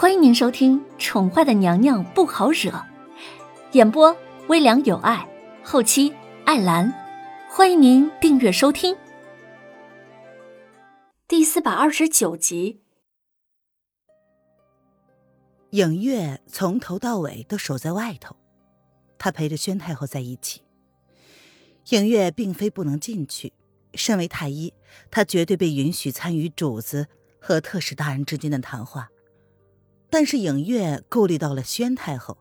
欢迎您收听《宠坏的娘娘不好惹》，演播微凉有爱，后期艾兰。欢迎您订阅收听。第四百二十九集，影月从头到尾都守在外头，他陪着宣太后在一起。影月并非不能进去，身为太医，他绝对被允许参与主子和特使大人之间的谈话。但是影月顾虑到了宣太后，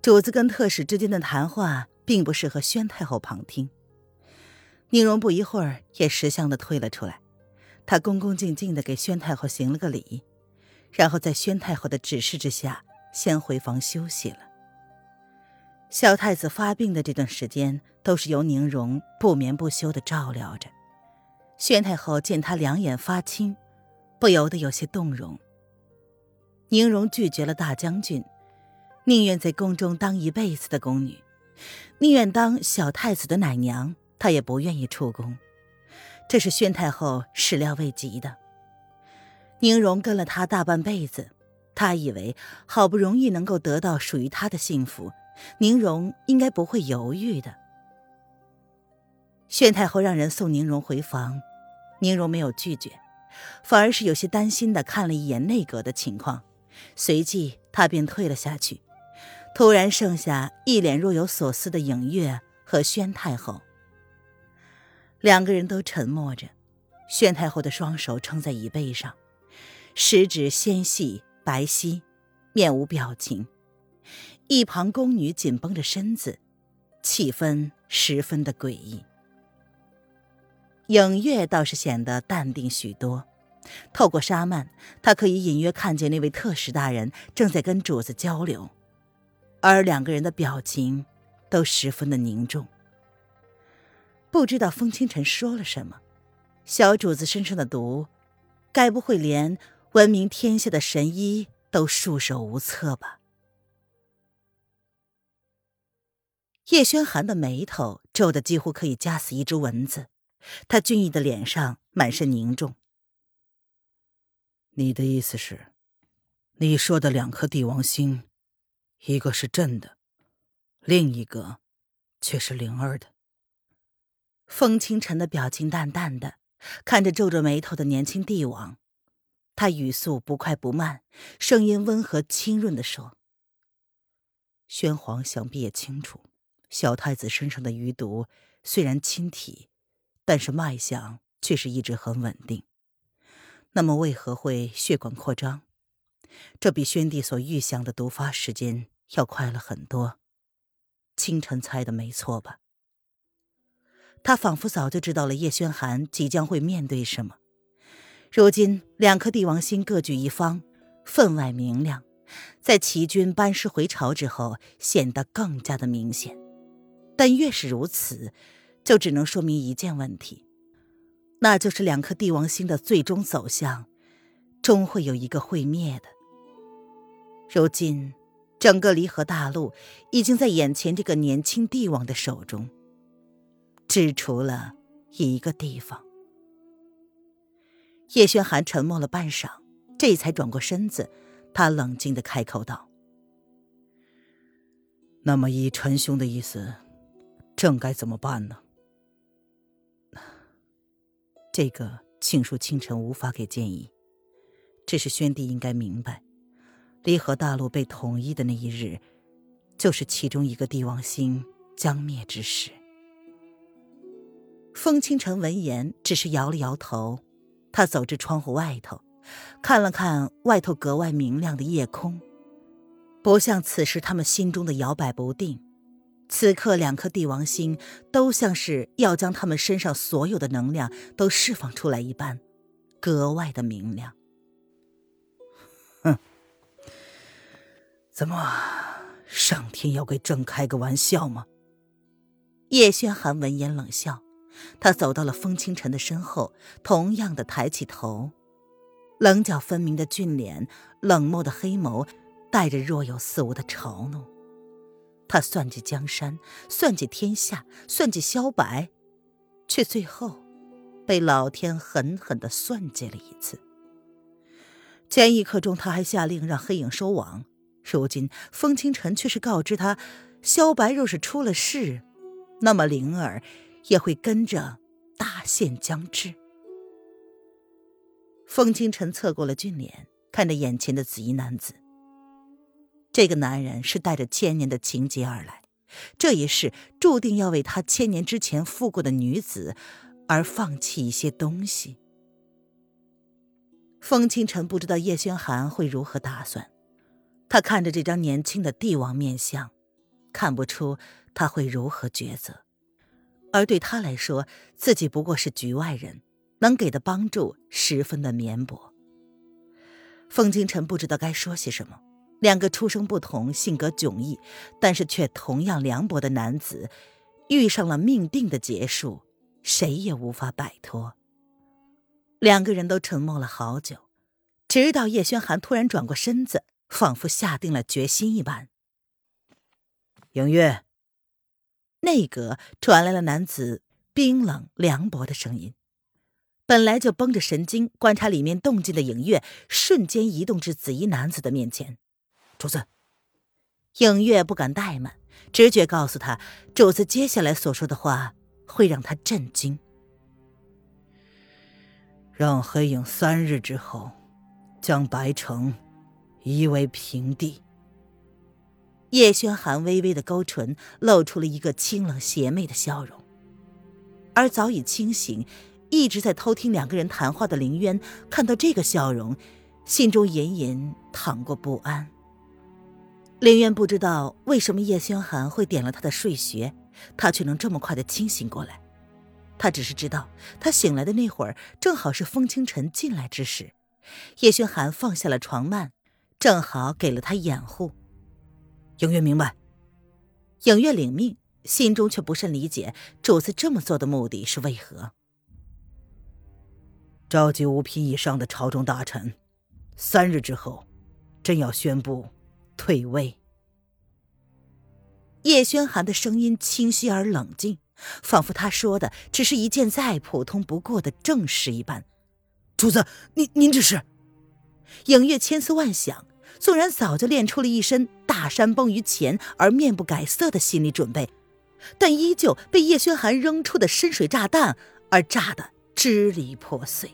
主子跟特使之间的谈话并不适合宣太后旁听。宁荣不一会儿也识相的退了出来，他恭恭敬敬的给宣太后行了个礼，然后在宣太后的指示之下，先回房休息了。小太子发病的这段时间，都是由宁荣不眠不休的照料着。宣太后见他两眼发青，不由得有些动容。宁荣拒绝了大将军，宁愿在宫中当一辈子的宫女，宁愿当小太子的奶娘，她也不愿意出宫。这是宣太后始料未及的。宁荣跟了他大半辈子，他以为好不容易能够得到属于他的幸福，宁荣应该不会犹豫的。宣太后让人送宁荣回房，宁荣没有拒绝，反而是有些担心的看了一眼内阁的情况。随即，他便退了下去。突然，剩下一脸若有所思的影月和宣太后。两个人都沉默着。宣太后的双手撑在椅背上，十指纤细白皙，面无表情。一旁宫女紧绷着身子，气氛十分的诡异。影月倒是显得淡定许多。透过纱幔，他可以隐约看见那位特使大人正在跟主子交流，而两个人的表情都十分的凝重。不知道风清晨说了什么，小主子身上的毒，该不会连闻名天下的神医都束手无策吧？叶轩寒的眉头皱得几乎可以夹死一只蚊子，他俊逸的脸上满是凝重。你的意思是，你说的两颗帝王星，一个是朕的，另一个却是灵儿的。风清晨的表情淡淡的，看着皱着眉头的年轻帝王，他语速不快不慢，声音温和清润的说：“宣皇想必也清楚，小太子身上的余毒虽然侵体，但是脉象却是一直很稳定。”那么为何会血管扩张？这比宣帝所预想的毒发时间要快了很多。清晨猜的没错吧？他仿佛早就知道了叶轩寒即将会面对什么。如今两颗帝王星各据一方，分外明亮，在齐军班师回朝之后显得更加的明显。但越是如此，就只能说明一件问题。那就是两颗帝王星的最终走向，终会有一个会灭的。如今，整个离合大陆已经在眼前这个年轻帝王的手中，只除了一个地方。叶轩寒沉默了半晌，这才转过身子，他冷静的开口道：“那么，依陈兄的意思，朕该怎么办呢？”这个庆恕清晨无法给建议，只是宣帝应该明白，离合大陆被统一的那一日，就是其中一个帝王星将灭之时。风清晨闻言，只是摇了摇头，他走至窗户外头，看了看外头格外明亮的夜空，不像此时他们心中的摇摆不定。此刻，两颗帝王星都像是要将他们身上所有的能量都释放出来一般，格外的明亮。哼，怎么，上天要给朕开个玩笑吗？叶轩寒闻言冷笑，他走到了风清晨的身后，同样的抬起头，棱角分明的俊脸，冷漠的黑眸，带着若有似无的嘲弄。他算计江山，算计天下，算计萧白，却最后被老天狠狠的算计了一次。前一刻钟，他还下令让黑影收网，如今风清晨却是告知他，萧白若是出了事，那么灵儿也会跟着大限将至。风清晨侧过了俊脸，看着眼前的紫衣男子。这个男人是带着千年的情结而来，这一世注定要为他千年之前负过的女子而放弃一些东西。风清晨不知道叶轩寒会如何打算，他看着这张年轻的帝王面相，看不出他会如何抉择。而对他来说，自己不过是局外人，能给的帮助十分的绵薄。风清晨不知道该说些什么。两个出生不同、性格迥异，但是却同样凉薄的男子，遇上了命定的结束，谁也无法摆脱。两个人都沉默了好久，直到叶轩寒突然转过身子，仿佛下定了决心一般。影月，内阁传来了男子冰冷凉薄的声音。本来就绷着神经观察里面动静的影月，瞬间移动至紫衣男子的面前。主子，影月不敢怠慢，直觉告诉他，主子接下来所说的话会让他震惊。让黑影三日之后，将白城夷为平地。叶轩寒微微的勾唇，露出了一个清冷邪魅的笑容。而早已清醒，一直在偷听两个人谈话的林渊，看到这个笑容，心中隐隐淌过不安。林渊不知道为什么叶轩寒会点了他的睡穴，他却能这么快的清醒过来。他只是知道，他醒来的那会儿正好是风清晨进来之时，叶轩寒放下了床幔，正好给了他掩护。影月明白，影月领命，心中却不甚理解主子这么做的目的是为何。召集五品以上的朝中大臣，三日之后，朕要宣布。退位。叶轩寒的声音清晰而冷静，仿佛他说的只是一件再普通不过的正事一般。主子，您您这是？影月千思万想，纵然早就练出了一身大山崩于前而面不改色的心理准备，但依旧被叶轩寒扔出的深水炸弹而炸得支离破碎。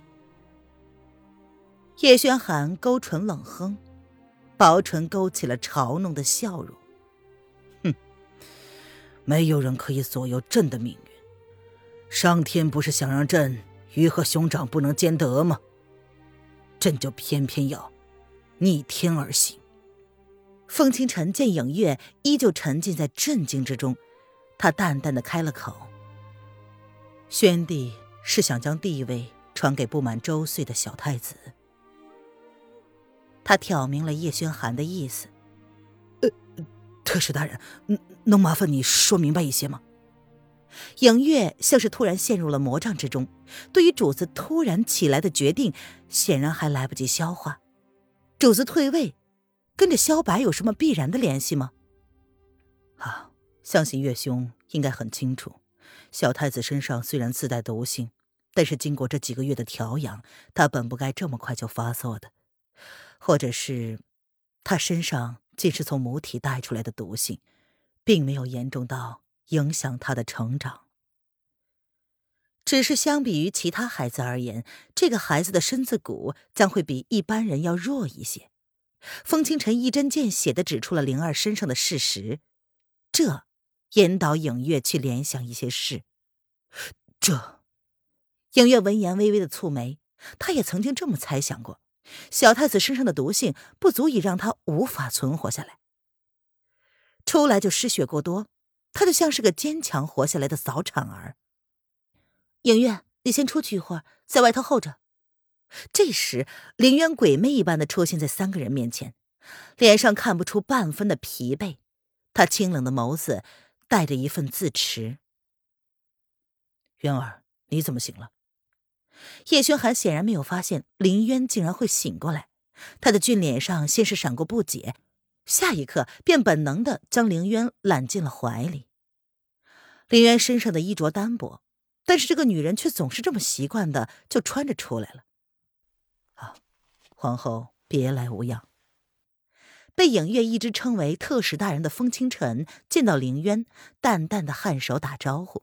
叶轩寒勾唇冷哼。薄唇勾起了嘲弄的笑容。哼，没有人可以左右朕的命运。上天不是想让朕鱼和熊掌不能兼得吗？朕就偏偏要逆天而行。风清晨见影月依旧沉浸在震惊之中，他淡淡的开了口：“宣帝是想将帝位传给不满周岁的小太子。”他挑明了叶轩寒的意思。呃，特使大人，能麻烦你说明白一些吗？影月像是突然陷入了魔障之中，对于主子突然起来的决定，显然还来不及消化。主子退位，跟着萧白有什么必然的联系吗？啊，相信月兄应该很清楚，小太子身上虽然自带毒性，但是经过这几个月的调养，他本不该这么快就发作的。或者是，他身上竟是从母体带出来的毒性，并没有严重到影响他的成长。只是相比于其他孩子而言，这个孩子的身子骨将会比一般人要弱一些。风清晨一针见血的指出了灵儿身上的事实，这引导影月去联想一些事。这，影月闻言微微的蹙眉，他也曾经这么猜想过。小太子身上的毒性不足以让他无法存活下来，出来就失血过多，他就像是个坚强活下来的早产儿。影月，你先出去一会儿，在外头候着。这时，凌渊鬼魅一般的出现在三个人面前，脸上看不出半分的疲惫，他清冷的眸子带着一份自持。渊儿，你怎么醒了？叶轩寒显然没有发现林渊竟然会醒过来，他的俊脸上先是闪过不解，下一刻便本能的将林渊揽进了怀里。林渊身上的衣着单薄，但是这个女人却总是这么习惯的就穿着出来了。啊，皇后别来无恙。被影月一直称为特使大人的风清晨见到凌渊，淡淡的颔首打招呼。